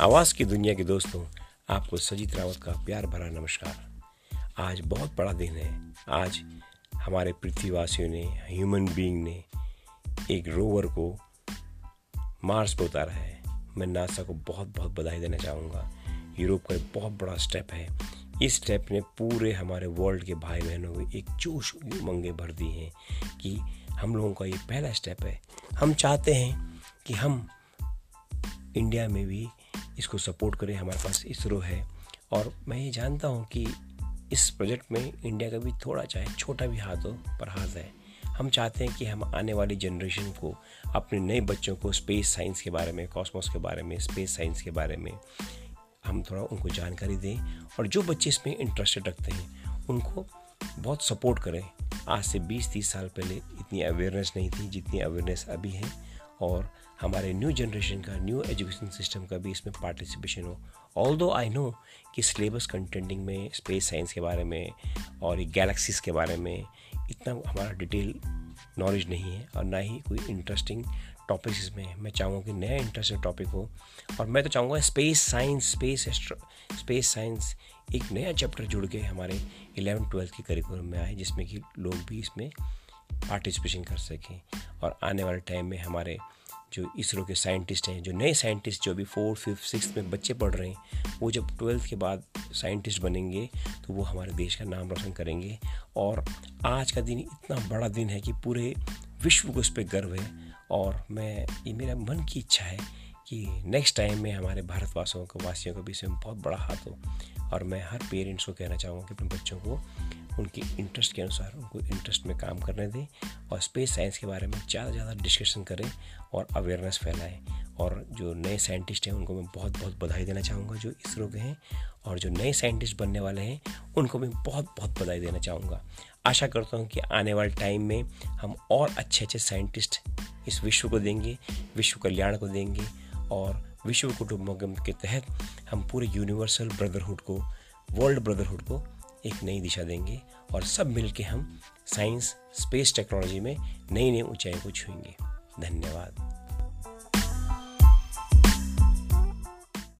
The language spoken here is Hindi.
आवाज़ की दुनिया के दोस्तों, आपको सजीत रावत का प्यार भरा नमस्कार। आज बहुत बड़ा दिन है। आज हमारे पृथ्वीवासियों ने ह्यूमन बीइंग ने एक रोवर को मार्स पर उतारा है। मैं नासा को बहुत बहुत बधाई देना चाहूँगा। यूरोप का एक बहुत बड़ा स्टेप है। इस स्टेप ने पूरे हमारे वर्ल्ड के भाई बहनों को एक जोश उमंगे भर दी हैं कि हम लोगों का ये पहला स्टेप है। हम चाहते हैं कि हम इंडिया में भी इसको सपोर्ट करें, हमारे पास इसरो है। और मैं ये जानता हूँ कि इस प्रोजेक्ट में इंडिया का भी थोड़ा चाहे छोटा भी हाथ हो पर हाथ है। हम चाहते हैं कि हम आने वाली जनरेशन को, अपने नए बच्चों को स्पेस साइंस के बारे में कॉस्मोस के बारे में स्पेस साइंस के बारे में, हम थोड़ा उनको जानकारी दें और जो बच्चे इसमें इंटरेस्टेड रखते हैं, उनको बहुत सपोर्ट करें। आज से 20-30 साल पहले इतनी अवेयरनेस नहीं थी जितनी अवेयरनेस अभी है। और हमारे न्यू जनरेशन का न्यू एजुकेशन सिस्टम का भी इसमें पार्टिसिपेशन हो। ऑल दो आई नो कि सिलेबस कंटेंटिंग में स्पेस साइंस के बारे में और गैलेक्सीज के बारे में इतना हमारा डिटेल नॉलेज नहीं है और ना ही कोई इंटरेस्टिंग टॉपिक्स इसमें। मैं चाहूँगा कि नया इंटरेस्टिंग टॉपिक हो और मैं तो चाहूँगा space science space space science एक नया चैप्टर जुड़ के हमारे इलेवन ट्वेल्थ के करिकुलम में आए, जिसमें कि लोग भी इसमें पार्टिसिपेशन कर सकें। और आने वाले टाइम में हमारे जो इसरो के साइंटिस्ट हैं, जो नए साइंटिस्ट जो अभी फोर्थ फिफ्थ सिक्स में बच्चे पढ़ रहे हैं, वो जब ट्वेल्थ के बाद साइंटिस्ट बनेंगे तो वो हमारे देश का नाम रोशन करेंगे। और आज का दिन इतना बड़ा दिन है कि पूरे विश्व को उस पर गर्व है। और मैं, ये मेरा मन की इच्छा है कि नेक्स्ट टाइम में हमारे भारतवासियों को, वासियों को भी इसमें बहुत बड़ा हाथ हो। और मैं हर पेरेंट्स को कहना चाहूँगा कि अपने बच्चों को उनकी इंटरेस्ट के अनुसार उनको इंटरेस्ट में काम करने दें और स्पेस साइंस के बारे में ज़्यादा ज़्यादा डिस्कशन करें और अवेयरनेस फैलाएँ। और जो नए साइंटिस्ट हैं, उनको मैं बहुत बहुत बधाई देना चाहूँगा जो इसरो के हैं और जो नए साइंटिस्ट बनने वाले हैं, उनको मैं बहुत बहुत बधाई देना चाहूँगा। आशा करता हूँ कि आने वाले टाइम में हम और अच्छे अच्छे साइंटिस्ट इस विश्व को देंगे, विश्व कल्याण को देंगे और विश्व कुटुंबकम के तहत हम पूरे यूनिवर्सल ब्रदरहुड को वर्ल्ड ब्रदरहुड को एक नई दिशा देंगे और सब मिलके हम साइंस, स्पेस टेक्नोलॉजी में नई नई ऊंचाई को छूएँगे। धन्यवाद।